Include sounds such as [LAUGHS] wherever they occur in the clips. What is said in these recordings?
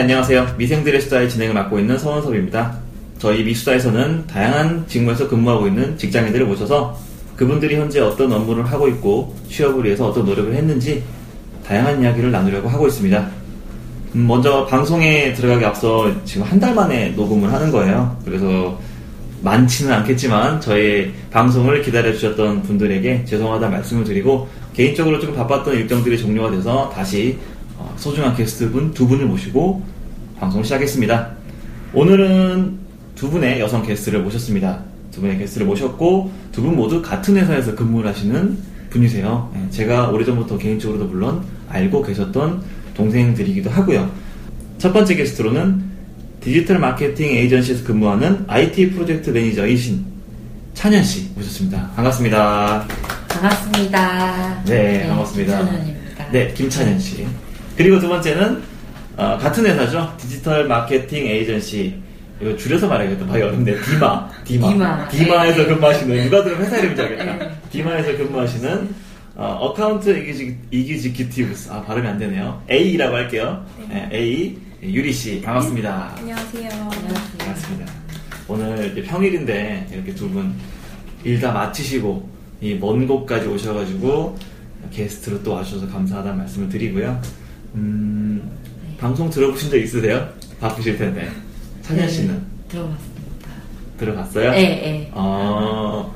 안녕하세요. 미생들의 수다의 진행을 맡고 있는 서원섭입니다. 저희 미수다에서는 다양한 직무에서 근무하고 있는 직장인들을 모셔서 그분들이 현재 어떤 업무를 하고 있고 취업을 위해서 어떤 노력을 했는지 다양한 이야기를 나누려고 하고 있습니다. 음, 먼저 방송에 들어가기 앞서 지금 한 달 만에 녹음을 하는 거예요. 그래서 많지는 않겠지만 저희 방송을 기다려주셨던 분들에게 죄송하다 말씀을 드리고 개인적으로 좀 바빴던 일정들이 종료가 돼서 다시 어, 소중한 게스트분 두 분을 모시고 방송을 시작했습니다. 오늘은 두 분의 여성 게스트를 모셨습니다. 두 분의 게스트를 모셨고 두 분 모두 같은 회사에서 근무를 하시는 분이세요. 예, 제가 오래전부터 개인적으로도 물론 알고 계셨던 동생들이기도 하고요. 첫 번째 게스트로는 디지털 마케팅 에이전시에서 근무하는 IT 프로젝트 매니저이신 찬현 씨 모셨습니다. 반갑습니다. 반갑습니다. 네, 반갑습니다. 김찬현입니다. 네, 김찬현 씨. 그리고 두 번째는 어, 같은 회사죠. 디지털 마케팅 에이전시. 이거 줄여서 말해야겠다. 많이 어렵네. 디마. 디마. 디마. 에서 네. 근무하시는 누가 들으면 회사 이름인지 알겠다. 네. 디마에서 근무하시는 account exe-, executives. 아, 발음이 안 되네요. AE라고 할게요. 네, AE 유리 씨. 반갑습니다. 안녕하세요. 안녕하세요. 반갑습니다. 오늘 이제 평일인데 이렇게 두 분 일 다 마치시고 이 먼 곳까지 오셔가지고 게스트로 또 와주셔서 감사하다는 말씀을 드리고요. 음, 방송 들어보신 적 있으세요? 바쁘실 텐데. 찬현 씨는 네, 들어봤습니다. 들어갔어요? 네, 네. 어,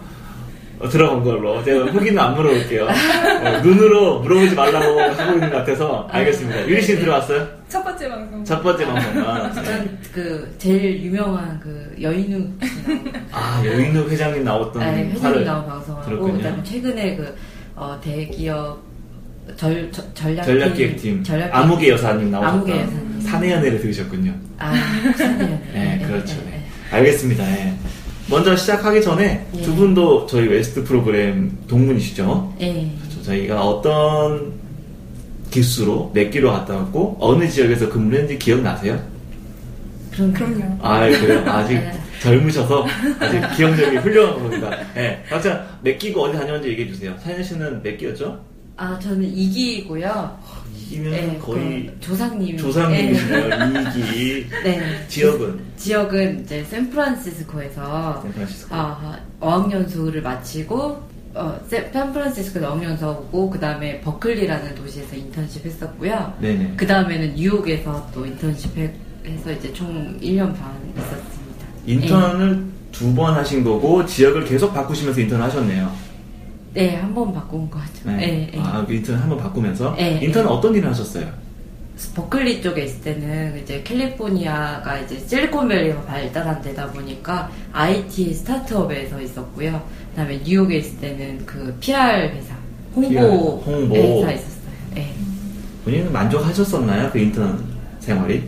어, 들어간 걸로. 제가 후기는 안 물어볼게요. 어, 눈으로 물어보지 말라고 하고 있는 것 같아서 알겠습니다. 유리 씨는 들어왔어요? 첫 번째 방송. 첫 번째 방송만. 네. 전그 제일 유명한 그 여인우 씨 아, 여인우 회장님 나왔던 네, 회장님 나온 방송하고. 그다음에 최근에 그 어, 대기업 절, 저- 전략 전략기획팀 전략 아무개 여사님 나오셨던 아무개 여사님. 사내 연애를 들으셨군요. 아, 목사님. 네, 그렇죠. 네. 알겠습니다. 예. 먼저 시작하기 전에 예. 두 분도 저희 WEST 프로그램 동문이시죠? 네. 그렇죠. 저희가 어떤 기수로 몇 기로 갔다 왔고 어느 지역에서 근무를 했는지 기억나세요? 그럼 그럼요. 아, 그래요? 아직 네. 젊으셔서 아직 기억력이 [LAUGHS] 훌륭한 겁니다. 예. 각자 몇 기고 어디 다녀왔는지 얘기해 주세요. 사연 씨는 몇 기였죠? 아, 저는 이기고요. 이기면 네, 거의 그 조상님. 조상님이시네요. 이기 네. 네. 지역은 지역은 이제 샌프란시스코에서 샌프란시스코. 아, 어학연수를 마치고 어, 세- 샌프란시스코에서 어학연수 하고 그 다음에 버클리라는 도시에서 인턴십 했었고요. 네네. 그 다음에는 뉴욕에서 또 인턴십 해- 해서 이제 총 1년 반 있었습니다. 인턴을 두 번 하신 거고 지역을 계속 바꾸시면서 인턴 하셨네요. 네, 한 번 바꾼 거 같죠. 네. 네. 아, 그 인턴 한 번 바꾸면서 네, 인턴은 네. 어떤 일을 하셨어요? 버클리 쪽에 있을 때는 이제 캘리포니아가 이제 실리콘밸리가 발달한 데다 보니까 IT 스타트업에서 있었고요. 그다음에 뉴욕에 있을 때는 그 PR 회사 홍보, PR, 홍보. 회사 있었어요. 네. 본인은 만족하셨었나요? 그 인턴 생활이?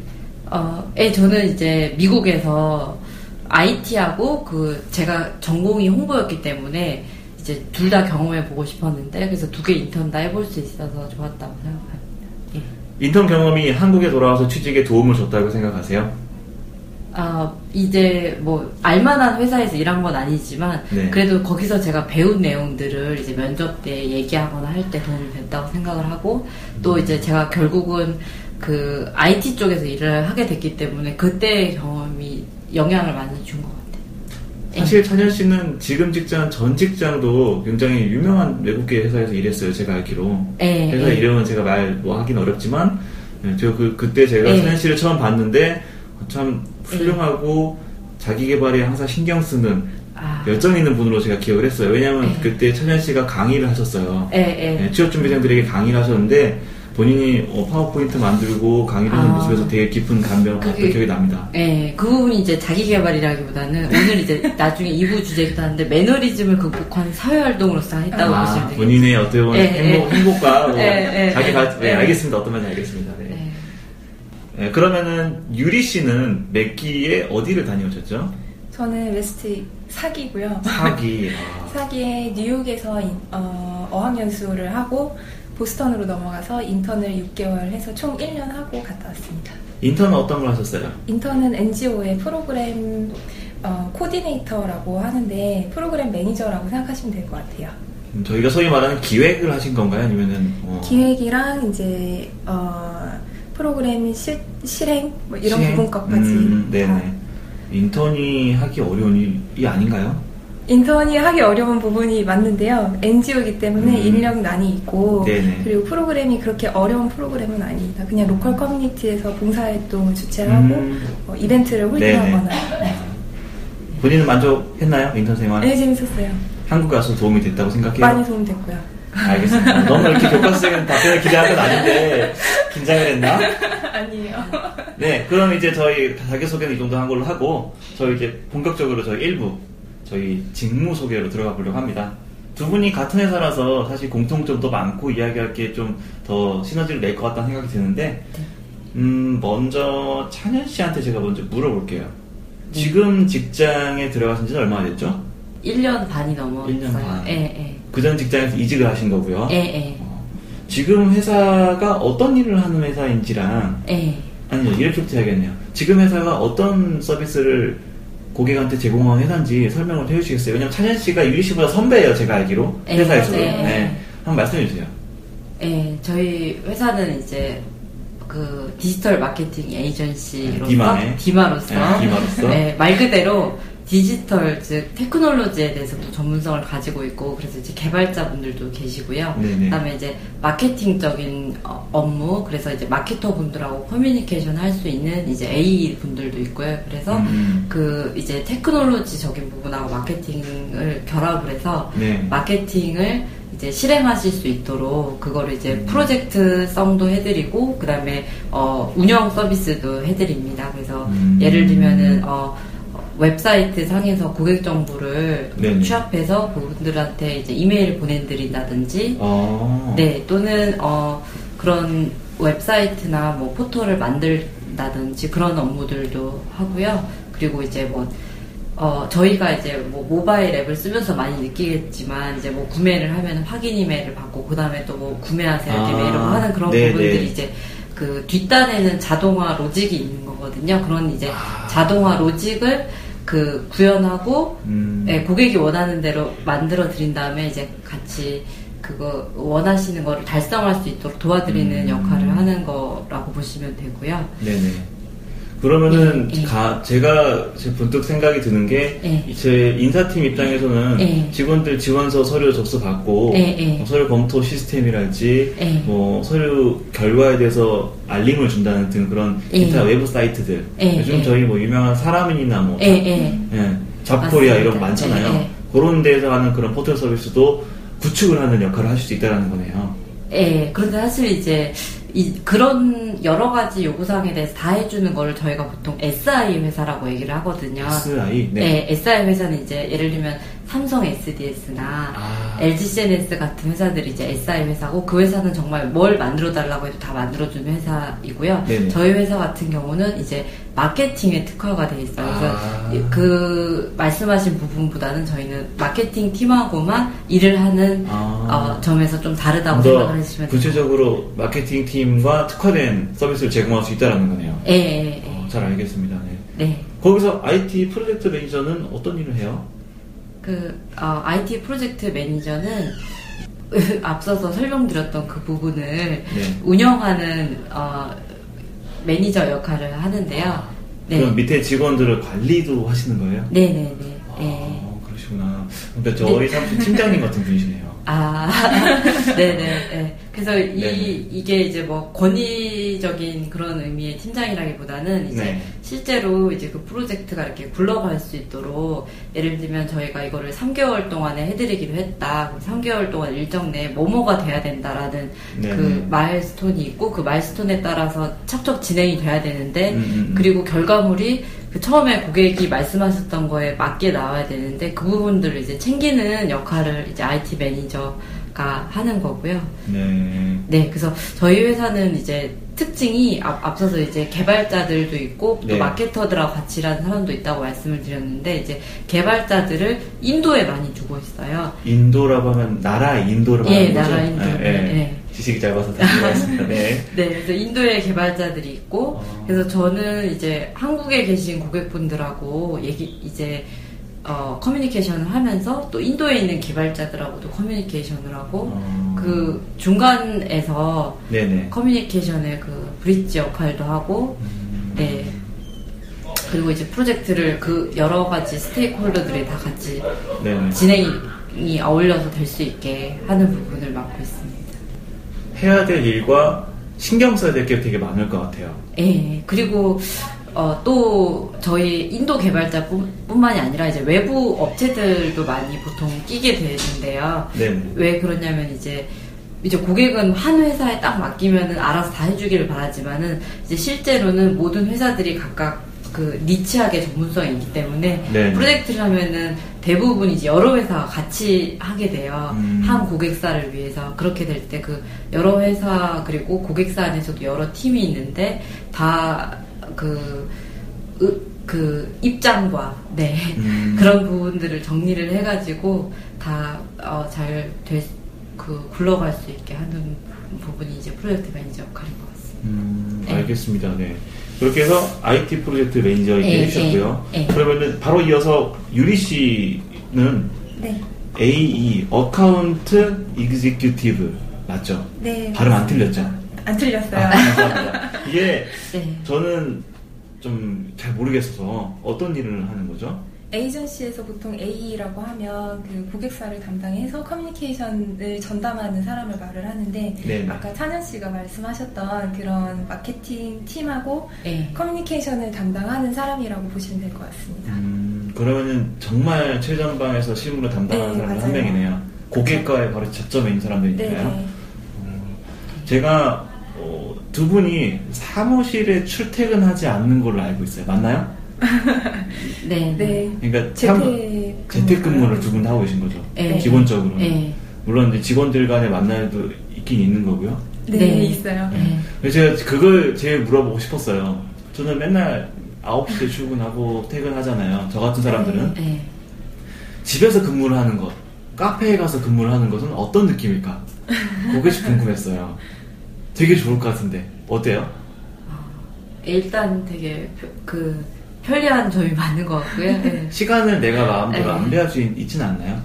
어, 예, 저는 이제 미국에서 IT하고 그 제가 전공이 홍보였기 때문에 이제 둘 다 경험해 보고 싶었는데 그래서 두 개 인턴 다 해볼 수 있어서 좋았다고 생각합니다. 예. 인턴 경험이 한국에 돌아와서 취직에 도움을 줬다고 생각하세요? 아, 이제 뭐 알만한 회사에서 일한 건 아니지만 네. 그래도 거기서 제가 배운 내용들을 이제 면접 때 얘기하거나 할 때 도움이 됐다고 생각을 하고 음. 또 이제 제가 결국은 그 IT 쪽에서 일을 하게 됐기 때문에 그때의 경험이 영향을 많이 준 것 같아요. 사실 찬현 씨는 지금 직장 전 직장도 굉장히 유명한 외국계 회사에서 일했어요. 제가 알기로. 예, 회사 예. 이름은 제가 말 뭐 하긴 어렵지만 예, 제가 그 그때 제가 예. 찬현 씨를 처음 봤는데 참 훌륭하고 자기 개발에 항상 신경 쓰는 아, 열정 있는 분으로 제가 기억을 했어요. 왜냐하면 예. 그때 찬현 씨가 강의를 하셨어요. 예, 예. 예, 취업 준비생들에게 강의를 하셨는데 본인이 어, 파워포인트 만들고 강의를 하는 아. 모습에서 되게 깊은 감명을 받았던 그게- 기억이 납니다. 예, 그 부분이 이제 자기 개발이라기보다는 오늘 이제 나중에 2부 주제이기도 한데 매너리즘을 극복한 사회활동으로서 했다고 아, 보시면 되겠습니다. 본인의 어떻게 보면 예, 행복, 예. 행복과 뭐 예, 예, 자기 예. 가, 네, 예. 알겠습니다. 어떤 말인지 알겠습니다. 네. 네. 예, 그러면은 유리 씨는 몇 기에 어디를 다녀오셨죠? 저는 WEST 4기고요. 4기. 아, [LAUGHS] 4기에 뉴욕에서 인- 어, 어학연수를 하고 보스턴으로 넘어가서 인턴을 6개월 해서 총 1년 하고 갔다 왔습니다. 인턴은 어떤 걸 하셨어요? 인턴은 NGO의 프로그램 어, 코디네이터라고 하는데 프로그램 매니저라고 생각하시면 될 것 같아요. 음, 저희가 소위 말하는 기획을 하신 건가요? 아니면은 어, 기획이랑 이제 어, 프로그램 실, 실행 뭐 이런 시행? 부분 것까지 음, 다 네네. 인턴이 하기 어려운 일이 아닌가요? 인턴이 하기 어려운 부분이 맞는데요. NGO이기 때문에 음. 인력난이 있고 네네. 그리고 프로그램이 그렇게 어려운 프로그램은 아닙니다. 그냥 로컬 커뮤니티에서 봉사활동을 주최하고 음. 뭐 이벤트를 홀딩하거나 네. 본인은 만족했나요? 인턴 생활? 네, 재밌었어요. 한국 가서 도움이 됐다고 생각해요? 많이 도움됐고요. 알겠습니다. [LAUGHS] 너무 이렇게 교과서적인 답변을 기대한 건 아닌데 긴장을 했나? [LAUGHS] 아니에요. 네, 그럼 이제 저희 자기소개는 이 정도 한 걸로 하고 저희 이제 본격적으로 저희 1부 저희 직무 소개로 들어가 보려고 합니다. 두 분이 같은 회사라서 사실 공통점도 많고 이야기할 게 좀 더 시너지를 낼 것 같다는 생각이 드는데 음, 먼저 찬현 씨한테 제가 먼저 물어볼게요. 지금 직장에 들어가신 지는 얼마나 됐죠? 1년 반이 넘었어요. 1년 반. 예, 예. 그전 직장에서 이직을 하신 거고요. 예, 예. 지금 회사가 어떤 일을 하는 회사인지랑 예. 아니요 이렇게부터 해야겠네요. 지금 회사가 어떤 서비스를 고객한테 제공하는 회사인지 설명을 해주시겠어요? 왜냐면 찬현 씨가 유리 씨보다 선배예요, 제가 알기로 네, 회사에서. 맞아요. 네, 한번 말씀해 주세요. 예, 저희 회사는 이제 그 디지털 마케팅 에이전시로서. 디마로서 네, 디마로서. 네, 말 그대로 디지털 즉 테크놀로지에 대해서 도 전문성을 가지고 있고 그래서 이제 개발자분들도 계시고요. 네네. 그다음에 이제 마케팅적인 어, 업무 그래서 이제 마케터 분들하고 커뮤니케이션 할 수 있는 이제 AE 분들도 있고요. 그래서 음. 그 이제 테크놀로지적인 부분하고 마케팅을 결합을 해서 네. 마케팅을 이제 실행하실 수 있도록 그거를 이제 음. 프로젝트성도 해드리고 그다음에 어, 운영 서비스도 해드립니다. 그래서 음. 예를 들면은 어, 어, 웹사이트 상에서 고객 정보를 네네. 취합해서 그분들한테 이제 이메일 보내드린다든지 어. 네 또는 어, 그런 웹사이트나 뭐 포털을 만든다든지 그런 업무들도 하고요. 그리고 이제 뭐 어, 저희가 이제 뭐 모바일 앱을 쓰면서 많이 느끼겠지만 이제 뭐 구매를 하면 확인 이메일을 받고 그 다음에 또 뭐 구매하세요 아, 이메일을 하는 그런 네네. 부분들이 이제 그 뒷단에는 자동화 로직이 있는 거거든요. 그런 이제 아. 자동화 로직을 그 구현하고 음. 예, 고객이 원하는 대로 만들어 드린 다음에 이제 같이 그거 원하시는 거를 달성할 수 있도록 도와드리는 음. 역할을 하는 거라고 보시면 되고요. 네네. 그러면은 예, 예. 가- 제가 지금 문득 생각이 드는 게 예. 제 인사팀 입장에서는 예. 직원들 지원서 서류 접수 받고. 뭐 서류 검토 시스템이랄지 예. 뭐 서류 결과에 대해서 알림을 준다는 등 그런 예. 기타 외부 사이트들 예, 요즘 예. 저희 뭐 유명한 사람인이나 뭐 잡코리아. 이런 거 많잖아요. 그런 데서 하는 그런 포털 서비스도 구축을 하는 역할을 하실 수 있다는 거네요. 예, 그런데 사실 이제 이, 그런 여러 가지 요구사항에 대해서 다 해주는 거를 저희가 보통 SI 회사라고 얘기를 하거든요. SI 네. 네, SI 회사는 이제 예를 들면 삼성 SDS나 아. LG CNS 같은 회사들이 이제 SI 회사고 그 회사는 정말 뭘 만들어 달라고 해도 다 만들어주는 회사이고요. 네네. 저희 회사 같은 경우는 이제 마케팅에 특화가 돼 있어요. 그래서 아. 그 말씀하신 부분보다는 저희는 마케팅 팀하고만 일을 하는 아. 어, 점에서 좀 다르다고 더 생각을 해주시면. 구체적으로 마케팅 팀과 특화된 서비스를 제공할 수 있다는 거네요. 예, 예, 예. 어, 잘 알겠습니다. 네. 네. 거기서 IT 프로젝트 매니저는 어떤 일을 해요? 그 어, IT 프로젝트 매니저는 [LAUGHS] 앞서서 설명드렸던 그 부분을 네. 운영하는 어, 매니저 역할을 하는데요. 네. 그럼 밑에 직원들을 관리도 하시는 거예요? 네네네. 아, 예. 그러시구나. 그러니까 저희 사무실 팀장님 같은 분이시네요. 아, 네네. [LAUGHS] 네. 그래서 이, 네. 이게 이제 뭐 권위적인 그런 의미의 팀장이라기보다는 이제 네. 실제로 이제 그 프로젝트가 이렇게 굴러갈 수 있도록 예를 들면 저희가 이거를 3개월 동안에 해드리기로 했다. 그럼 3개월 동안 일정 내에 뭐뭐가 돼야 된다라는 네, 그 네. 마일스톤이 있고 그 마일스톤에 따라서 척척 진행이 돼야 되는데 음, 음, 음. 그리고 결과물이 그 처음에 고객이 말씀하셨던 거에 맞게 나와야 되는데 그 부분들을 이제 챙기는 역할을 이제 IT 매니저가 하는 거고요. 네. 네, 그래서 저희 회사는 이제 특징이 앞, 앞서서 이제 개발자들도 있고 또 네. 마케터들하고 같이 일하는 사람도 있다고 말씀을 드렸는데 이제 개발자들을 인도에 많이 두고 있어요. 인도라고 하면 나라 인도라고 예, 하는 거죠? 나라 인도. 예, 예. 네. 지식이 짧아서 다시 말했습니다. [LAUGHS] 네. 네, 그래서 인도에 개발자들이 있고, 어. 그래서 저는 이제 한국에 계신 고객분들하고 얘기, 이제, 어, 커뮤니케이션을 하면서 또 인도에 있는 개발자들하고도 커뮤니케이션을 하고 어. 그 중간에서 네네. 커뮤니케이션의 그 bridge 역할도 하고 음. 네 그리고 이제 프로젝트를 그 여러 가지 stakeholder들이 다 같이 네네. 진행이 어울려서 될 수 있게 하는 부분을 맡고 있습니다. 해야 될 일과 신경 써야 될 게 되게 많을 것 같아요. 예, 그리고 어, 또 저희 인도 개발자뿐만이 아니라 이제 외부 업체들도 많이 보통 끼게 되는데요. 네네. 왜 그러냐면 이제 이제 고객은 한 회사에 딱 맡기면은 알아서 다 해주기를 바라지만은 이제 실제로는 모든 회사들이 각각 그 니치하게 전문성이 있기 때문에 네. 프로젝트를 하면은 대부분 이제 여러 회사가 같이 하게 돼요. 음. 한 고객사를 위해서 그렇게 될 때 그 여러 회사 그리고 고객사 안에서도 여러 팀이 있는데 다 그 그 입장과 네 음. [LAUGHS] 그런 부분들을 정리를 해가지고 다 잘 될 그 굴러갈 수 있게 하는 부분이 이제 프로젝트 매니저 역할인 것 같습니다. 음, 네. 알겠습니다. 네. 그렇게 해서 IT 프로젝트 매니저 예, 해주셨고요. 예, 예. 그러면은 바로 이어서 유리 씨는 네. AE account executive 맞죠? 네. 발음 안 틀렸죠? 안 틀렸어요. 아, 감사합니다. 이게 [LAUGHS] 네. 저는 좀 잘 모르겠어서 어떤 일을 하는 거죠? 에이전시에서 보통 AE라고 하면 그 고객사를 담당해서 커뮤니케이션을 전담하는 사람을 말을 하는데 네. 아까 찬현 씨가 말씀하셨던 그런 마케팅 팀하고 네. 커뮤니케이션을 담당하는 사람이라고 보시면 될 것 같습니다. 음, 그러면은 정말 최전방에서 실무를 담당하는 네, 사람이 한. 명이네요. 고객과의 바로 접점에 있는 네, 사람들이니까요. 네. 제가 어, 두 분이 사무실에 출퇴근하지 않는 걸로 알고 있어요. 맞나요? [LAUGHS] 네. 네. 그러니까 재택 재택근무를 두분다 하고 계신 거죠. 네. 기본적으로. 네. 물론 이제 직원들 간의 만남도 있긴 있는 거고요. 네, 네. 있어요. 네. 제가 그걸 제일 물어보고 싶었어요. 저는 맨날 9시에 출근하고 퇴근하잖아요. 저 같은 사람들은. 네. 집에서 근무를 하는 것, 카페에 가서 근무를 하는 것은 어떤 느낌일까? 그것이 궁금했어요. 되게 좋을 것 같은데 어때요? 일단 되게 표- 그 편리한 점이 많은 것 같고요. 네. [LAUGHS] 시간을 내가 마음대로 네. 안 배울 수 있, 있진 않나요?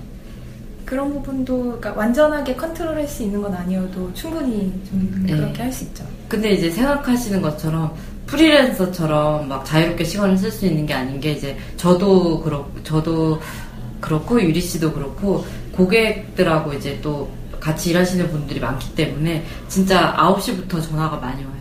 그런 부분도 그러니까 완전하게 컨트롤할 수 있는 건 아니어도 충분히 좀 네. 그렇게 할 수 있죠. 근데 이제 생각하시는 것처럼 프리랜서처럼 막 자유롭게 시간을 쓸 수 있는 게 아닌 게 이제 저도 그렇 저도 그렇고 유리 씨도 그렇고 고객들하고 이제 또 같이 일하시는 분들이 많기 때문에 진짜 9시부터 전화가 많이 와요.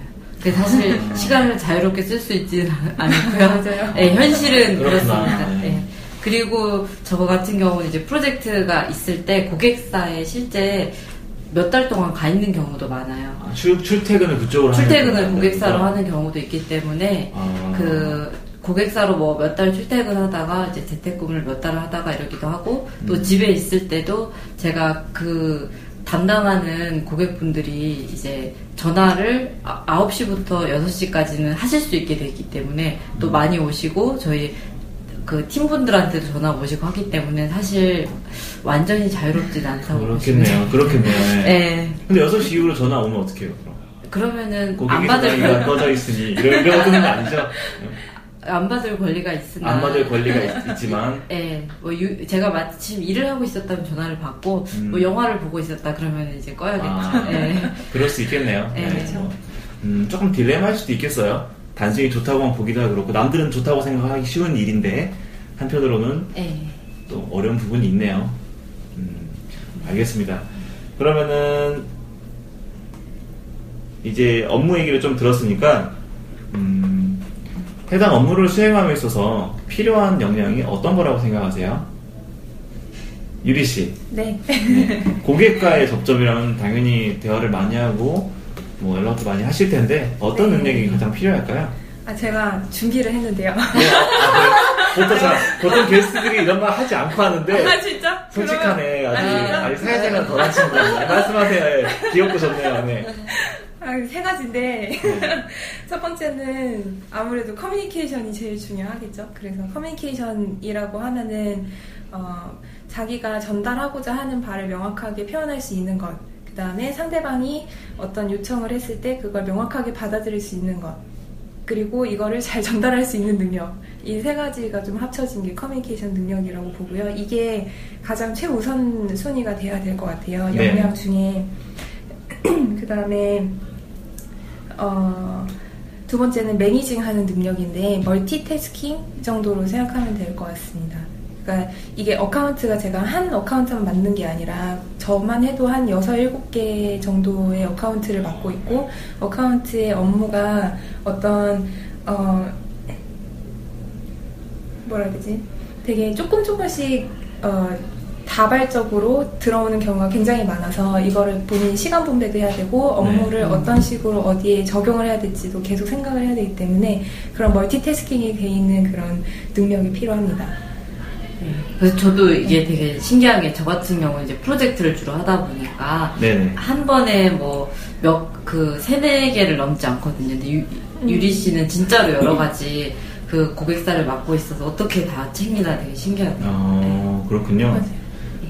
근데 사실 아. 시간을 자유롭게 쓸 수 있지는 않고요. [LAUGHS] 맞아요. 네, 현실은 그렇구나. 그렇습니다. 네. 네. 그리고 저 같은 경우는 이제 프로젝트가 있을 때 고객사에 실제 몇 달 동안 가 있는 경우도 많아요. 아, 출, 출퇴근을 그쪽으로 하는 출퇴근을 건가요? 고객사로 하는 경우도 있기 때문에 아. 그 고객사로 뭐 몇 달 출퇴근하다가 이제 재택근무를 몇 달을 하다가 이러기도 하고 또 음. 집에 있을 때도 제가 그 담당하는 고객분들이 이제 전화를 아- 9시부터 6시까지는 하실 수 있게 되기 때문에 또 음. 많이 오시고 저희 그 팀분들한테도 전화 오시고 하기 때문에 사실 완전히 자유롭진 않다고 그렇겠네요. 그렇겠네요. 네. [LAUGHS] 네. 근데 6시 이후로 전화 오면 어떻게 해요, 그럼? 그러면은 안 받을 전화기가 꺼져 있으니 이런 이런 것는 아니죠? [LAUGHS] 안 받을 권리가 있으나 안 받을 권리가 있, 지만 [LAUGHS] 예, 뭐 유- 제가 마침 일을 하고 있었다면 전화를 받고 음. 뭐 영화를 보고 있었다 그러면 이제 꺼야겠죠. 아. 예. [LAUGHS] 그럴 수 있겠네요. 네, 그렇죠. 뭐, 음, 조금 딜레마일 수도 있겠어요. 단순히 좋다고만 보기도 하고 그렇고 남들은 좋다고 생각하기 쉬운 일인데 한편으로는 예. 또 어려운 부분이 있네요. 음, 알겠습니다. 그러면은 이제 업무 얘기를 좀 들었으니까 음, 해당 업무를 수행함에 있어서 필요한 역량이 어떤 거라고 생각하세요? 유리 씨, 네. 네. 고객과의 접점이라면 당연히 대화를 많이 하고 뭐 연락도 많이 하실 텐데 어떤 네. 능력이 가장 필요할까요? 아, 제가 준비를 했는데요. 네, 아, 그래요? 보통, 자, [LAUGHS] 보통 게스트들이 이런 말 하지 않고 하는데 아, 진짜? 솔직하네. 아직, 아, 진짜? 아직 사회생활 덜한 친구네. 말씀하세요. 예. 귀엽고 좋네요. 네. 아, 세 가지인데. 네. [LAUGHS] 첫 번째는 아무래도 커뮤니케이션이 제일 중요하겠죠. 그래서 커뮤니케이션이라고 하면은, 어, 자기가 전달하고자 하는 바를 명확하게 표현할 수 있는 것. 그 다음에 상대방이 어떤 요청을 했을 때 그걸 명확하게 받아들일 수 있는 것. 그리고 이거를 잘 [LAUGHS] 전달할 수 있는 능력. 이 세 가지가 좀 합쳐진 게 커뮤니케이션 능력이라고 보고요. 이게 가장 최우선 순위가 돼야 될 것 같아요. 네. 역량 중에 [CLEARS THROAT] 그 다음에 어, 두 번째는 managing 하는 능력인데 멀티태스킹 정도로 생각하면 될 것 같습니다. 그러니까 이게 account가 제가 한 account만 맡는 게 아니라 저만 해도 한 6, 7개 정도의 account를 맡고 있고 어카운트의 업무가 어떤 어 뭐라 해야 되지? 되게 조금 조금씩 어 다발적으로 들어오는 경우가 굉장히 많아서 이거를 본인 시간 분배도 해야 되고 업무를 네. 어떤 식으로 어디에 적용을 해야 될지도 계속 생각을 해야 되기 때문에 그런 멀티태스킹이 돼 있는 그런 능력이 필요합니다. 네. 그래서 저도 이게 되게 신기한 게 저 같은 경우는 이제 프로젝트를 주로 하다 보니까 네네. 한 번에 뭐 몇 그 세네 개를 넘지 않거든요. 근데 유, 유리 씨는 진짜로 여러 가지 그 고객사를 맡고 있어서 어떻게 다 챙기나 되게 신기하네요. 어, 그렇군요. 맞아요.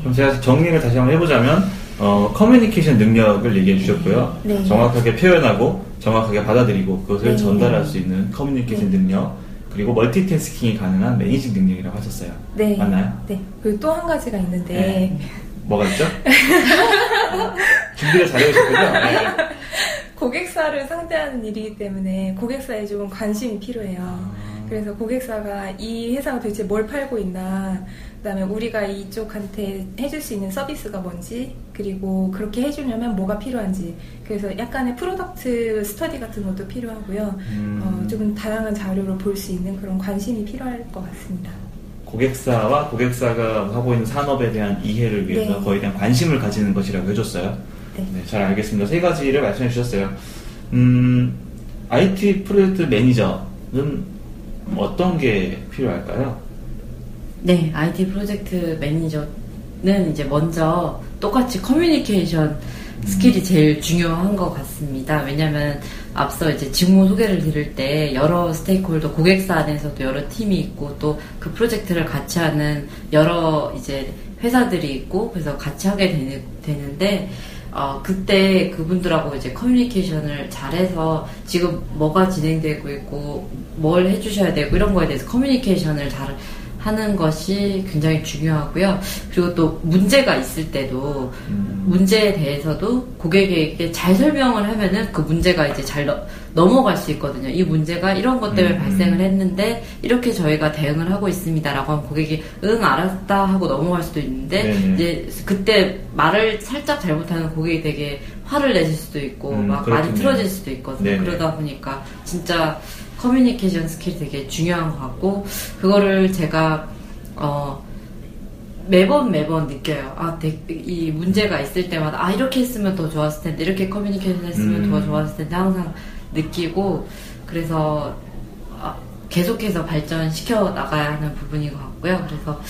그럼 제가 정리를 다시 한번 해보자면, 어, 커뮤니케이션 능력을 얘기해 주셨고요. 네. 정확하게 표현하고, 정확하게 받아들이고, 그것을 네. 전달할 수 있는 커뮤니케이션 네. 능력, 그리고 멀티태스킹이 가능한 managing 능력이라고 하셨어요. 네. 맞나요? 네. 그리고 또 한 가지가 있는데 네. 뭐가 있죠? [LAUGHS] 준비를 잘 해오셨군요. 네. 고객사를 상대하는 일이기 때문에 고객사에 좀 관심이 필요해요. 그래서 고객사가 이 회사가 도대체 뭘 팔고 있나, 그다음에 우리가 이쪽한테 해줄 수 있는 서비스가 뭔지, 그리고 그렇게 해주려면 뭐가 필요한지, 그래서 약간의 product study 같은 것도 필요하고요. 음. 어, 좀 다양한 자료를 볼 수 있는 그런 관심이 필요할 것 같습니다. 고객사와 고객사가 하고 있는 산업에 대한 이해를 위해서 네. 거기에 대한 관심을 가지는 것이라고 해줬어요. 네. 네, 잘 알겠습니다. 세 가지를 말씀해 주셨어요. 음, IT 프로젝트 매니저는 어떤 게 필요할까요? 네, IT 프로젝트 매니저는 이제 먼저 똑같이 커뮤니케이션 skill이 제일 중요한 것 같습니다. 왜냐면 앞서 이제 직무 소개를 드릴 때 여러 stakeholder 고객사 안에서도 여러 팀이 있고 또 그 프로젝트를 같이 하는 여러 이제 회사들이 있고 그래서 같이 하게 되는, 되는데 어, 그때 그분들하고 이제 커뮤니케이션을 잘해서 지금 뭐가 진행되고 있고 뭘 해주셔야 되고 이런 거에 대해서 커뮤니케이션을 잘 하는 것이 굉장히 중요하고요. 그리고 또 문제가 있을 때도 음, 문제에 대해서도 고객에게 잘 설명을 하면은 그 문제가 이제 잘 너- 넘어갈 수 있거든요. 이 문제가 이런 것 때문에 음. 발생을 했는데 이렇게 저희가 대응을 하고 있습니다라고 하면 고객이 응 알았다 하고 넘어갈 수도 있는데 네네. 이제 그때 말을 살짝 잘못하는 고객이 되게 화를 내실 수도 있고 음, 막 많이 그렇군요. 틀어질 수도 있거든요. 네네. 그러다 보니까 진짜 커뮤니케이션 skill이 되게 중요한 것 같고 그거를 제가 어 매번 매번 느껴요. 아, 되- 이 문제가 있을 때마다 아 이렇게 했으면 더 좋았을 텐데 이렇게 커뮤니케이션 했으면 음. 더 좋았을 텐데 항상 느끼고 그래서 아, 계속해서 발전시켜 나가야 하는 부분인 것 같고요. 그래서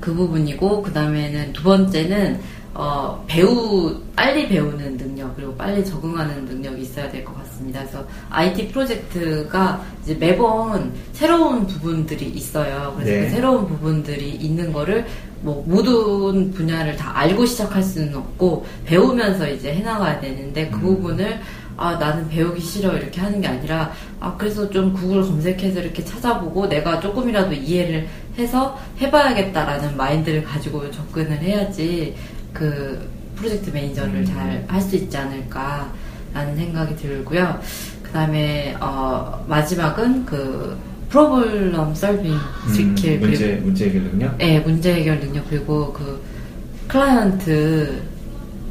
그 부분이고 그 다음에는 두 번째는 어, 배우 빨리 배우는 능력 그리고 빨리 적응하는 능력이 있어야 될 것 같습니다. 그래서 IT 프로젝트가 이제 매번 새로운 부분들이 있어요. 그래서 네. 그 새로운 부분들이 있는 거를 뭐 모든 분야를 다 알고 시작할 수는 없고 배우면서 이제 해나가야 되는데 그 음. 부분을 아 나는 배우기 싫어 이렇게 하는 게 아니라 아 그래서 좀 구글 검색해서 이렇게 찾아보고 내가 조금이라도 이해를 해서 해봐야겠다라는 마인드를 가지고 접근을 해야지 그 프로젝트 매니저를 음. 잘할 수 있지 않을까 라는 생각이 들고요. 그 다음에 어 마지막은 그 problem solving skill 음, 문제, 문제 해결 능력? 네, 문제 해결 능력 그리고 그 클라이언트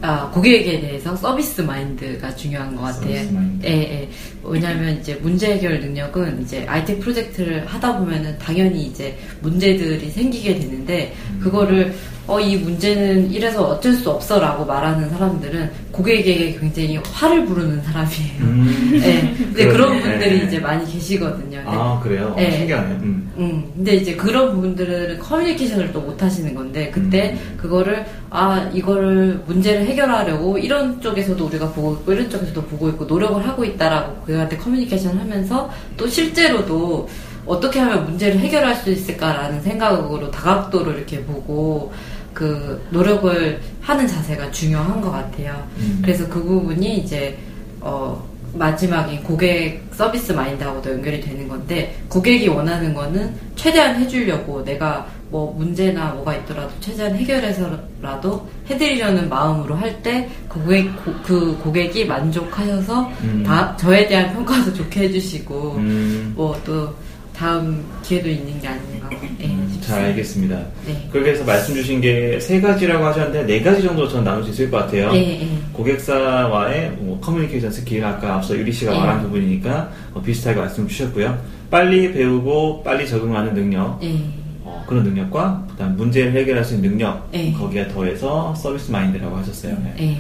아, 고객에 대해서 서비스 마인드가 중요한 것 같아요. 서비스 마인드. 예, 예. 왜냐하면 이제 문제 해결 능력은 이제 IT 프로젝트를 하다 보면은 당연히 이제 문제들이 생기게 되는데 음. 그거를 어 이 문제는 이래서 어쩔 수 없어 라고 말하는 사람들은 고객에게 굉장히 화를 부르는 사람이에요. 음. 예. [LAUGHS] 근데. 그런 분들이 네. 이제 많이 계시거든요. 근데 아, 그래요? 어, 네. 신기하네. 음. 음, 근데 이제 그런 부분들은 커뮤니케이션을 또 못 하시는 건데, 그때 음. 그거를, 아, 이거를 문제를 해결하려고 이런 쪽에서도 우리가 보고 있고, 이런 쪽에서도 보고 있고, 노력을 하고 있다라고 그한테 커뮤니케이션 하면서, 또 실제로도 어떻게 하면 문제를 해결할 수 있을까라는 생각으로 다각도로 이렇게 보고, 그 노력을 하는 자세가 중요한 것 같아요. 음. 그래서 그 부분이 이제 어 마지막에 고객 서비스 마인드하고도 연결이 되는 건데 고객이 원하는 거는 최대한 해주려고 내가 뭐 문제나 뭐가 있더라도 최대한 해결해서라도 해드리려는 마음으로 할 때 고객 고, 그 고객이 만족하셔서 음. 다 저에 대한 평가도 좋게 해주시고 음, 뭐또 다음 기회도 있는 게 아닌가 예, 음, 잘. 알겠습니다. 네. 그렇게 해서 말씀 주신 게 세 가지라고 하셨는데 네 가지 정도 저는 나눌 수 있을 것 같아요. 예, 예. 고객사와의 뭐 커뮤니케이션 스킬 아까 앞서 유리 씨가 네. 말한 부분이니까 어, 비슷하게 말씀 주셨고요. 빨리 배우고 빨리 적응하는 능력 예. 어, 그런 능력과 그다음 문제를 해결할 수 있는 능력 네. 거기에 더해서 서비스 마인드라고 하셨어요. 네. 예.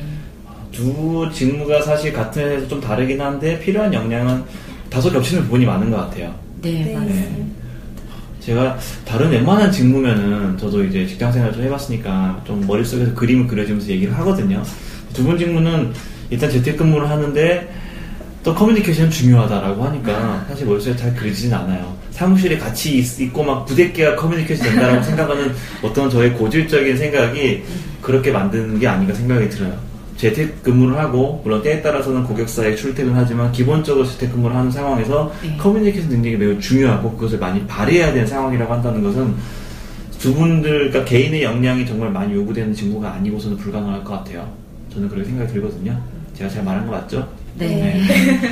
두 직무가 사실 같은 회사에서 좀 다르긴 한데 필요한 역량은 다소 겹치는 부분이 많은 것 같아요. 네, 네. 맞습니다. 제가 다른 웬만한 직무면은 저도 이제 직장 생활 좀 해봤으니까 좀 머릿속에서 그림을 그려주면서 얘기를 하거든요. 두 분 직무는 일단 재택근무를 하는데 또 커뮤니케이션 중요하다라고 하니까 사실 머릿속에 잘 그려지진 않아요. 사무실에 같이 있, 있고 막 부대끼가 커뮤니케이션 된다라고 [LAUGHS] 생각하는 어떤 저의 고질적인 생각이 그렇게 만드는 게 아닌가 생각이 들어요. 재택근무를 하고 물론 때에 따라서는 고객사에 출퇴근하지만 기본적으로 재택근무를 하는 상황에서 네. 커뮤니케이션 능력이 매우 중요하고 그것을 많이 발휘해야 되는 상황이라고 한다는 것은 두 분들 그러니까 개인의 역량이 정말 많이 요구되는 직무가 아니고서는 불가능할 것 같아요. 저는 그렇게 생각이 들거든요. 제가 잘 말한 거 맞죠? 네.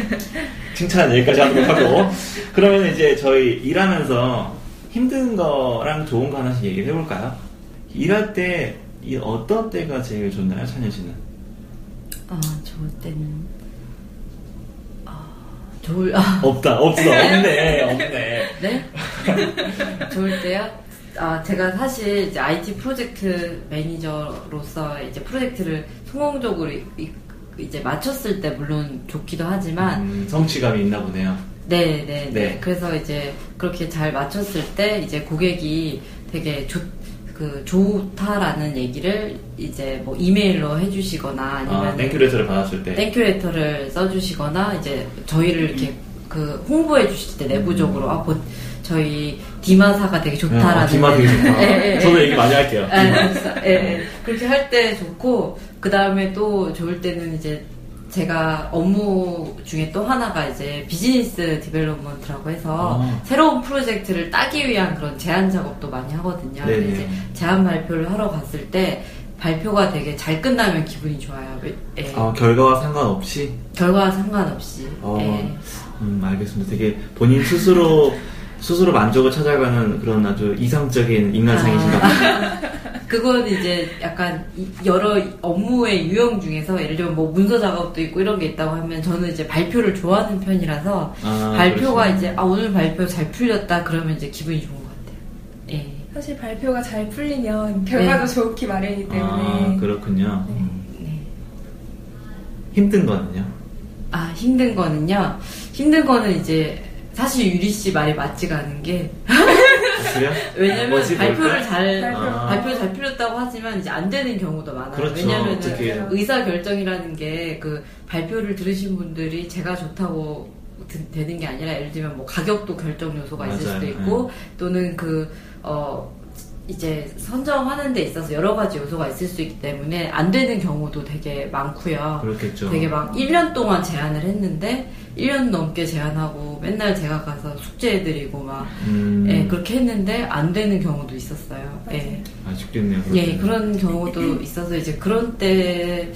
[LAUGHS] 칭찬 여기까지 하도록 하고 그러면 이제 저희 일하면서 힘든 거랑 좋은 거 하나씩 얘기를 해볼까요? 일할 때이 어떤 때가 제일 좋나요, 찬현 씨는? 아, 좋을 때는 아, 좋을 아, 없다, 없어, 없네, 없네. [LAUGHS] 네? [LAUGHS] 좋을 때요? 아, 제가 사실 이제 IT 프로젝트 매니저로서 이제 프로젝트를 성공적으로 이- 이- 이제 마쳤을 때 물론 좋기도 하지만 음, 성취감이 있나 보네요. 네, 네, 네. 네. 그래서 이제 그렇게 잘 맞췄을 때 이제 고객이 되게 좋, 그 좋다라는 얘기를 이제 뭐 이메일로 해주시거나 아니면 아, thank you letter를 받았을 때. thank you letter를 써주시거나 이제 저희를 이렇게 그 홍보해 주실 때 내부적으로 아, 보- 저희 디마사가 되게 좋다라는 아, 디마 되게 좋다. [LAUGHS] 예, 예, 예. 얘기 많이 할게요. 예, 예, 예. 그렇게 할 때 좋고 그 다음에 또 좋을 때는 이제 제가 업무 중에 또 하나가 이제 business development라고 해서 아. 새로운 프로젝트를 따기 위한 그런 제안 작업도 많이 하거든요. 이제 제안 발표를 하러 갔을 때 발표가 되게 잘 끝나면 기분이 좋아요. 예. 아, 결과와 상관없이 결과와 상관없이. 어. 예. 음, 알겠습니다. 되게 본인 스스로 [LAUGHS] 스스로 만족을 찾아가는 그런 아주 이상적인 인간상이신가 봐요. [LAUGHS] 그건 이제 약간 이- 여러 업무의 유형 중에서 예를 들면 뭐 문서 작업도 있고 이런 게 있다고 하면 저는 이제 발표를 좋아하는 편이라서 아, 발표가 그러시구나. 이제 아 오늘 발표 잘 풀렸다 그러면 이제 기분이 좋은 것 같아요. 예. 사실 발표가 잘 풀리면 결과도 네. 좋기 마련이기 때문에 아, 그렇군요. 네. 음. 네. 힘든 거는요? 아 힘든 거는요. 힘든 거는 이제 사실 유리 씨 말이 맞지가 않은 게 [LAUGHS] 그래요? [LAUGHS] 왜냐면 발표를? 잘 발표. 아. 발표 잘 풀렸다고 하지만 이제 안 되는 경우도 많아요. 그렇죠. 왜냐면 의사 결정이라는 게 그 발표를 들으신 분들이 제가 좋다고 드- 되는 게 아니라 예를 들면 뭐 가격도 결정 요소가 있을 맞아요. 수도 있고 또는 그 어 이제 선정하는 데 있어서 여러 가지 요소가 있을 수 있기 때문에 안 되는 경우도 되게 많고요. 그렇겠죠. 되게 막 1년 동안 제안을 했는데 1년 넘게 제안하고 맨날 제가 가서 숙제해드리고 막 음, 예, 그렇게 했는데 안 되는 경우도 있었어요. 예. 아쉽겠네요. 예, 그렇게는. 그런 경우도 있어서 이제 그런 때,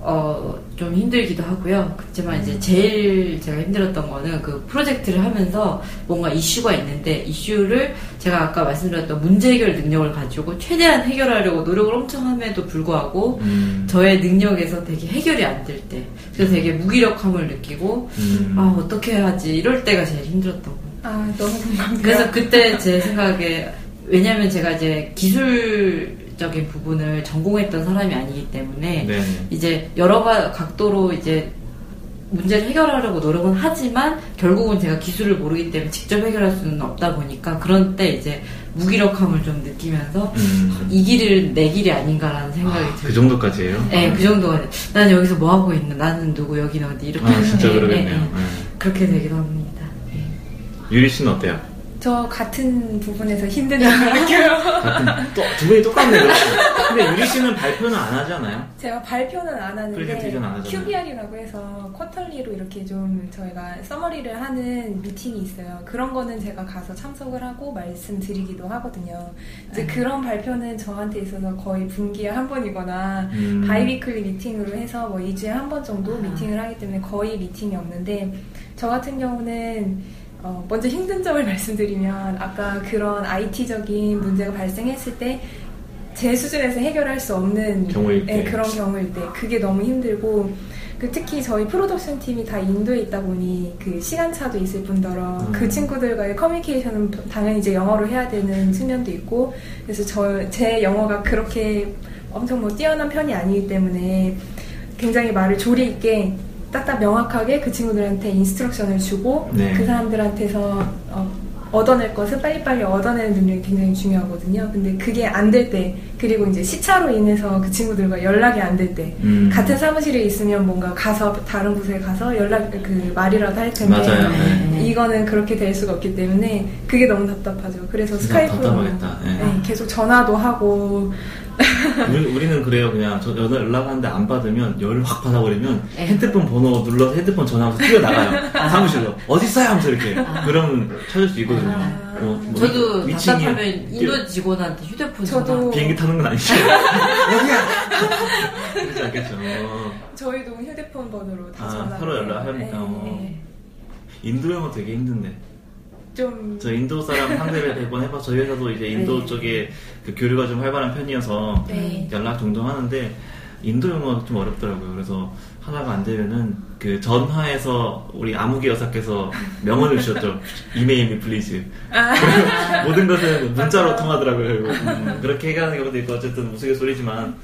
어, 좀 힘들기도 하고요. 그렇지만 이제 제일 제가 힘들었던 거는 그 프로젝트를 하면서 뭔가 이슈가 있는데 이슈를 제가 아까 말씀드렸던 문제 해결 능력을 가지고 최대한 해결하려고 노력을 엄청 함에도 불구하고 음, 저의 능력에서 되게 해결이 안 될 때. 그래서 되게 무기력함을 느끼고 음, 아, 어떻게 해야지 이럴 때가 제일 힘들었던 거예요. 아 너무 공감돼요. 그래서 그때 제 생각에 왜냐면 제가 이제 기술 적인 부분을 전공했던 사람이 아니기 때문에 네. 이제 여러 가- 각도로 이제 문제를 해결하려고 노력은 하지만 결국은 제가 기술을 모르기 때문에 직접 해결할 수는 없다 보니까 그런 때 이제 무기력함을 좀 느끼면서 음, 이 길을 내 길이 아닌가라는 생각이 아, 들어요. 그 정도까지예요? 네, 그 정도가. 난 여기서 뭐 하고 있나? 나는 누구? 여기는 어디? 이렇게 아, 진짜 예, 그러겠네요. 예, 예. 예. 그렇게 되기도 합니다. 예. 유리 씨는 어때요? 저 같은 부분에서 힘든 점을 느껴요. 두 분이 똑같네요. 근데 유리 씨는 발표는 안 하잖아요. 제가 발표는 안 하는데 안. QBR이라고 해서 quarterly로 이렇게 좀 저희가 summary를 하는 미팅이 있어요. 그런 거는 제가 가서 참석을 하고 말씀드리기도 하거든요. 이제 네. 그런 발표는 저한테 있어서 거의 분기에 한 번이거나 음. bi-weekly 미팅으로 해서 뭐 2주에 한 번 정도 아. 미팅을 하기 때문에 거의 미팅이 없는데 저 같은 경우는 어, 먼저 힘든 점을 [LAUGHS] 말씀드리면 아까 그런 IT적인 문제가 발생했을 때 제 수준에서 해결할 수 없는 경우일 때. 네, 그런 경우일 때 그게 너무 힘들고 그 특히 저희 프로덕션 팀이 다 인도에 있다 보니 그 시간차도 있을 뿐더러 음. 그 친구들과의 커뮤니케이션은 당연히 이제 영어로 해야 되는 측면도 있고 그래서 저 제 영어가 그렇게 엄청 뭐 뛰어난 편이 아니기 때문에 굉장히 말을 조리 있게 딱딱 명확하게 그 친구들한테 instruction을 주고 네. 그 사람들한테서 어, 얻어낼 것을 빨리빨리 얻어내는 능력이 굉장히 중요하거든요. 근데 그게 안 될 때, 그리고 이제 시차로 인해서 그 친구들과 연락이 안 될 때, 음. 같은 사무실에 있으면 뭔가 가서 다른 곳에 가서 연락 그 말이라도 할 텐데 맞아요. 네. 이거는 그렇게 될 수가 없기 때문에 그게 너무 답답하죠. 그래서 스카이프로. 네. 네, 계속 전화도 하고 우리, 우리 는 그래요. 그냥 저 연락 연락하는데 안 받으면 열을 확 받아버리면 네. 핸드폰 번호 눌러서 핸드폰 전화하면서 뛰어나가요. 사무실로. 어디 있어요? 하면서 이렇게. 그러면 찾을 수 있거든요. 아. 뭐, 뭐 저도 답답하면 인도 직원한테 휴대폰 저도 전화. 비행기 타는 건 아니죠. [LAUGHS] 어디야? 그렇지 않겠죠. 저희도 휴대폰 번호로 다 아, 전화 서로 연락합니까? 어. 인도 영어 되게 힘든데. 좀 저 인도 사람 상대를 대번 해봐. 저희 회사도 이제 인도 네. 쪽에 그 교류가 좀 활발한 편이어서 네. 연락 종종 하는데 인도 영어 좀 어렵더라고요. 그래서 하나가 안 되면은 그 전화에서 우리 아무개 여사께서 명언을 주셨죠. Email me please. 아. [LAUGHS] 모든 것은 문자로 통하더라고요. 음, 그렇게 해가는 경우도 있고 어쨌든 우스갯소리지만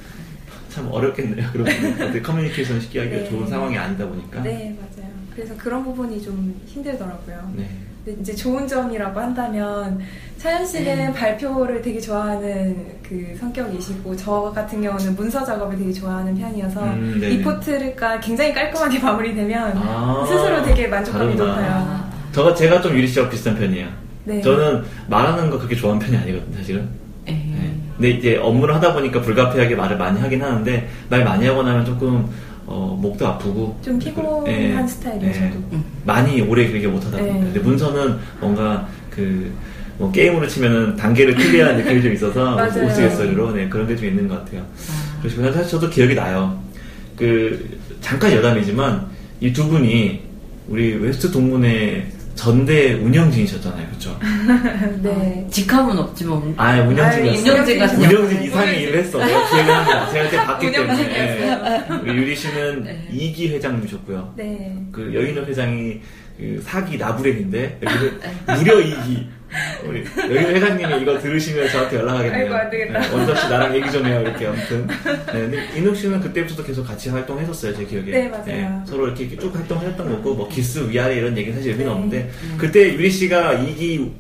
참 어렵겠네요. 그런 커뮤니케이션 쉽게 하기가 네. 좋은 상황이 아니다 보니까. 네, 맞아요. 그래서 그런 부분이 좀 힘들더라고요. 네. 근데 이제 좋은 점이라고 한다면 차연 씨는 네. 발표를 되게 좋아하는 그 성격이시고 저 같은 경우는 문서 작업을 되게 좋아하는 편이어서 음. 리포트가 굉장히 깔끔하게 [LAUGHS] 마무리되면 아, 스스로 되게 만족감이 다르구나. 높아요. 저 제가 좀 유리 씨와 비슷한 편이에요. 네. 저는 말하는 거 그렇게 좋아하는 편이 아니거든요, 사실은. 예. 네. 근데 이제 업무를 하다 보니까 불가피하게 말을 많이 하긴 하는데 말 많이 하고 나면 조금 어, 목도 아프고 좀 피곤한 예, 스타일이에요. 음. 많이 오래 그렇게 못 하다 보니까 네. 근데 문서는 뭔가 그 뭐 게임으로 치면은 단계를 클리어한 느낌이 좀 있어서 [LAUGHS] 맞아요. 우스갯소리로 네, 그런 게 좀 있는 것 같아요. 아. 그래서 사실 저도 기억이 나요. 그 잠깐 여담이지만 이 두 분이 우리 웨스트 동문회 전대 운영진이셨잖아요, 그렇죠? [LAUGHS] 네. 아, 직함은 없지만 아, 운영진이었어. 아유, 운영진 같은 운영진 경우는 이상의 일을 했어. 내가 기억이 납니다. 제가 그때 봤기 때문에. 운영진이었어요. 예. 우리 유리 씨는 네. 이기 회장님이셨고요. 네. 그 여인호 회장이 그 사기 나부랭인데 [LAUGHS] 여기는 무려 이기. 우리 여인호 회장님이 이거 들으시면 저한테 연락하겠네요. 아이고, 안 되겠다. 네, 원섭 씨 나랑 얘기 좀 해요. 이렇게 아무튼. 네, 근데 인욱 씨는 그때부터도 계속 같이 활동했었어요. 제 기억에. 네, 맞아요. 서로 이렇게, 쭉 활동했던 거고 뭐 기수 위아래 이런 얘기 사실 의미는 네. 없는데 그때 유리 씨가 이기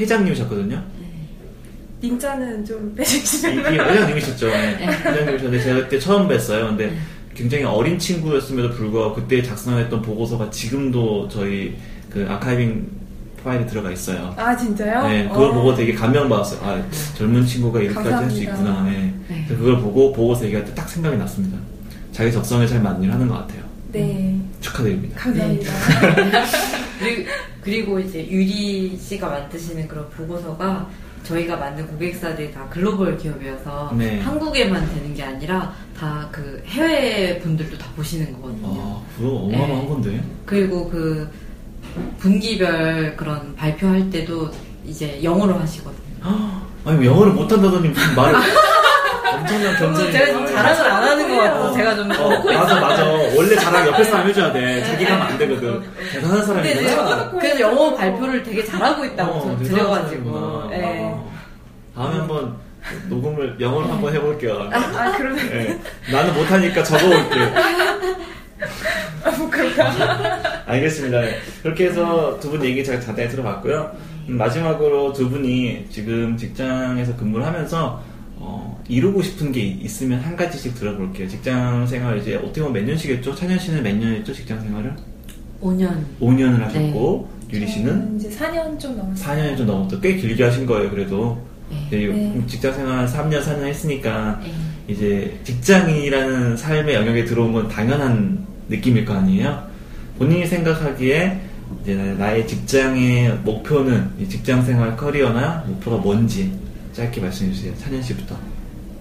회장님이셨거든요. 님자는 좀 이기 빼주시면 회장님이셨죠. 네. 회장님이셨는데 제가 그때 처음 뵀어요. 근데 굉장히 어린 친구였음에도 불구하고 그때 작성했던 보고서가 지금도 저희 그 아카이빙 파일에 들어가 있어요. 아 진짜요? 네, 그걸 어. 보고 되게 감명받았어요. 아, 젊은 친구가 이렇게까지 할 수. 있구나. 네. 네. 그래서 그걸 보고 보고서 얘기할 때 딱 생각이 났습니다. 자기 적성에 잘 맞는 일 하는 것 같아요. 네. 축하드립니다. 감사합니다. [LAUGHS] 그리고, 그리고 이제 유리 씨가 만드시는 그런 보고서가 저희가 만든 고객사들이 다 글로벌 기업이어서 네. 한국에만 되는 게 아니라 다 그 해외 분들도 다 보시는 거거든요. 아, 그거 어마어마한 네. 건데. 그리고 그 분기별 그런 발표할 때도 이제 영어로 하시거든요. [GASPS] 아니, 뭐 영어를 못한다더니 무슨 말을. [LAUGHS] 엄청난 겸손이 제가 좀 자랑을 안 하는 것 같아서 제가 좀 어, [LAUGHS] 맞아. 맞아. 원래 자랑 옆에 사람 해줘야 돼. 자기가 하면 안 되거든. 대단한 근데 이제 사람이구나. 그래서 영어 발표를 되게 잘하고 있다고 어, 저 대단한 들어가지고. 예. 어. 다음에 한번 녹음을 영어로 한번 해볼게요. 아 그러면 예. 나는 못하니까 적어올게. [LAUGHS] [LAUGHS] 알겠습니다. 그렇게 해서 두 분 얘기 제가 자세히 들어봤고요. 음, 마지막으로 두 분이 지금 직장에서 근무를 하면서 어, 이루고 싶은 게 있으면 한 가지씩 들어볼게요. 직장 생활 이제 어떻게 보면 몇 년씩했죠? 찬현 씨는 몇 년 했죠? 직장 생활을? 5년. 5년을 하셨고 유리 씨는 이제 4년 좀 넘었어요. 4년이 좀 넘었죠. 꽤 길게 하신 거예요, 그래도. 네. 이제 네. 직장 생활 3년, 4년 했으니까 네. 이제 직장인이라는 삶의 영역에 들어온 건 당연한 느낌일 거 아니에요? 본인이 생각하기에 이제 나의 직장의 목표는 이 직장 생활 커리어나 목표가 뭔지 짧게 말씀해 주세요. 찬현 씨부터.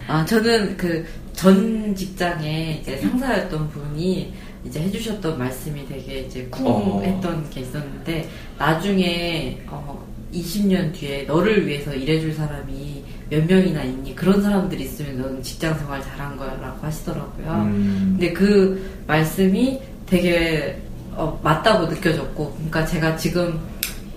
아, 저는 그 전 직장에 이제 상사였던 분이 이제 해주셨던 말씀이 되게 이제 어. 쿵했던 게 있었는데, 나중에, 어, 20년 뒤에 너를 위해서 일해줄 사람이 몇 명이나 있니? 그런 사람들이 있으면 너는 직장 생활 잘한 거야. 라고 하시더라고요. 음, 근데 그 말씀이 되게 어, 맞다고 느껴졌고, 그러니까 제가 지금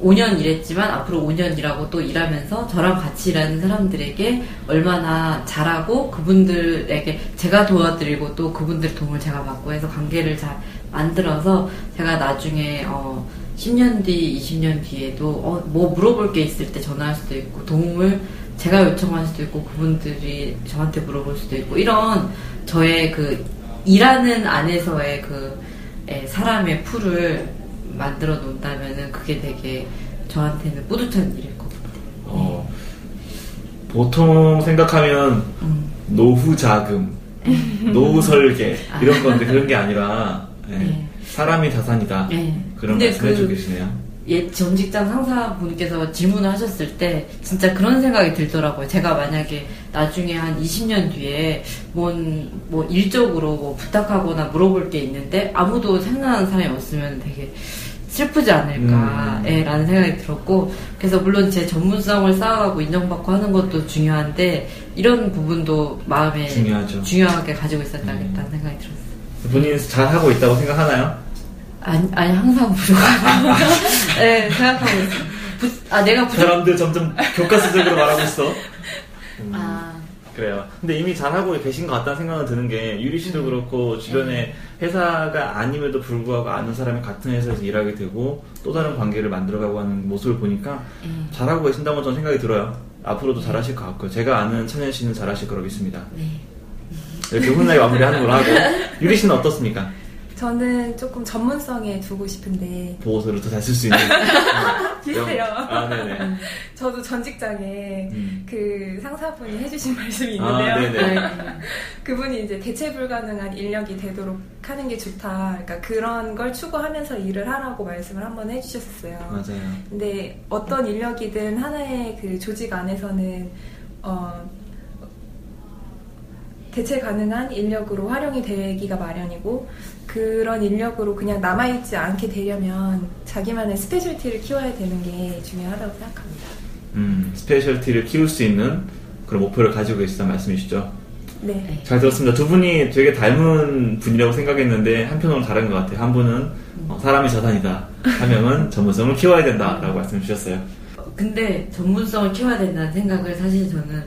5년 일했지만 앞으로 5년 일하고 또 일하면서 저랑 같이 일하는 사람들에게 얼마나 잘하고 그분들에게 제가 도와드리고 또 그분들 도움을 제가 받고 해서 관계를 잘 만들어서 제가 나중에 어 10년 뒤, 20년 뒤에도 어, 뭐 물어볼 게 있을 때 전화할 수도 있고 도움을 제가 요청할 수도 있고 그분들이 저한테 물어볼 수도 있고 이런 저의 그 일하는 안에서의 그 에, 사람의 풀을 만들어 놓는다면은 그게 되게 저한테는 뿌듯한 일일 것 같아요. 어, 보통 생각하면 음. 노후 자금, 노후 설계 이런 건데 그런 게 아니라 예, 네. 사람이 자산이다. 네. 그런 근데 말씀 해 주고 그 계시네요. 옛 전직장 상사분께서 질문을 하셨을 때 진짜 그런 생각이 들더라고요. 제가 만약에 나중에 한 20년 뒤에 뭔, 뭐 일적으로 뭐 부탁하거나 물어볼 게 있는데 아무도 생각하는 사람이 없으면 되게 슬프지 않을까, 음. 예, 라는 생각이 들었고, 그래서 물론 제 전문성을 쌓아가고 인정받고 하는 것도 중요한데, 이런 부분도 마음에 중요하죠. 중요하게 가지고 있었다는 음. 생각이 들었어요. 본인 잘 하고 있다고 생각하나요? 아니, 아니 항상 부족하다. [LAUGHS] 네, 생각하고 있어요. 부, 아, 내가 부족, 사람들 점점 교과서적으로 말하고 있어. [LAUGHS] 음, 아, 그래요. 근데 이미 잘하고 계신 것 같다는 생각은 드는 게 유리 음. 씨도 그렇고 주변에 회사가 아님에도 불구하고 아는 사람이 같은 회사에서 일하게 되고 또 다른 관계를 만들어가고 하는 모습을 보니까 음. 잘하고 계신다고 저는 생각이 들어요. 앞으로도 잘하실 것 같고요. 제가 아는 찬현 씨는 잘하실 거라고 믿습니다. 네. 이렇게 훈훈하게 마무리하는 걸로 하고 [LAUGHS] 유리 씨는 어떻습니까? 저는 조금 전문성에 두고 싶은데 보고서를 더 잘 쓸 수 있는 어, [LAUGHS] 비슷해요. 아 네네. 저도 전 직장에 음. 그 상사분이 해주신 [LAUGHS] 말씀이 아, 있는데요. 네네. 그분이 이제 대체 불가능한 인력이 되도록 하는 게 좋다. 그러니까 그런 걸 추구하면서 일을 하라고 말씀을 한번 해주셨어요. 맞아요. 근데 어떤 인력이든 하나의 그 조직 안에서는 어, 대체 가능한 인력으로 활용이 되기가 마련이고 그런 인력으로 그냥 남아있지 않게 되려면 자기만의 스페셜티를 키워야 되는 게 중요하다고 생각합니다. 음, 스페셜티를 키울 수 있는 그런 목표를 가지고 계시다는 말씀이시죠? 네. 잘 들었습니다. 두 분이 되게 닮은 분이라고 생각했는데 한편으로는 다른 것 같아요. 한 분은 어, 사람이 자산이다. 한 명은 전문성을 키워야 된다라고 말씀 주셨어요. 근데 전문성을 키워야 된다는 생각을 사실 저는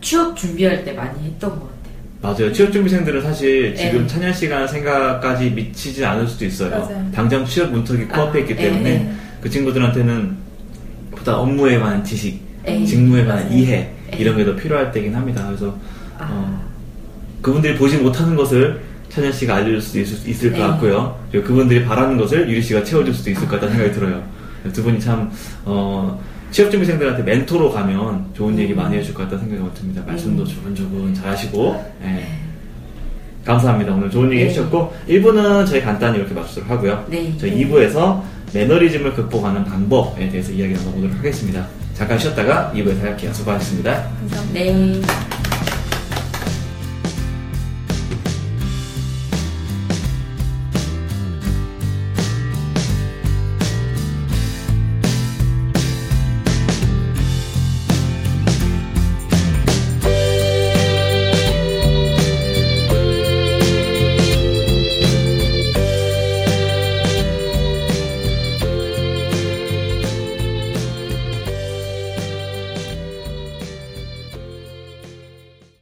취업 준비할 때 많이 했던 것 같아요. 맞아요. 취업준비생들은 사실 지금 네. 찬현 씨가 하는 생각까지 미치지 않을 수도 있어요. 맞아요. 당장 취업 문턱이 코앞에 아, 있기 네. 때문에 그 친구들한테는 보다 업무에 관한 지식, 네. 직무에 관한 맞아요. 이해 네. 이런 게 더 필요할 때긴 합니다. 그래서 아. 어, 그분들이 보지 못하는 것을 찬현 씨가 알려줄 수도 있을, 있을 것 네. 같고요. 그리고 그분들이 바라는 것을 유리 씨가 채워줄 수도 있을 것 같다는 생각이 들어요. 두 분이 참 어, 취업준비생들한테 멘토로 가면 좋은 얘기 많이 해줄 것 같다는 생각이 듭니다. 말씀도 음. 조근조근 잘하시고 예. 감사합니다. 오늘 좋은 얘기 네. 해주셨고 1부는 저희 간단히 이렇게 마치도록 하고요. 네. 저희 2부에서 매너리즘을 극복하는 방법에 대해서 이야기 나눠보도록 하겠습니다. 잠깐 쉬었다가 2부에서 할게요. 수고하셨습니다. 감사합니다. 네.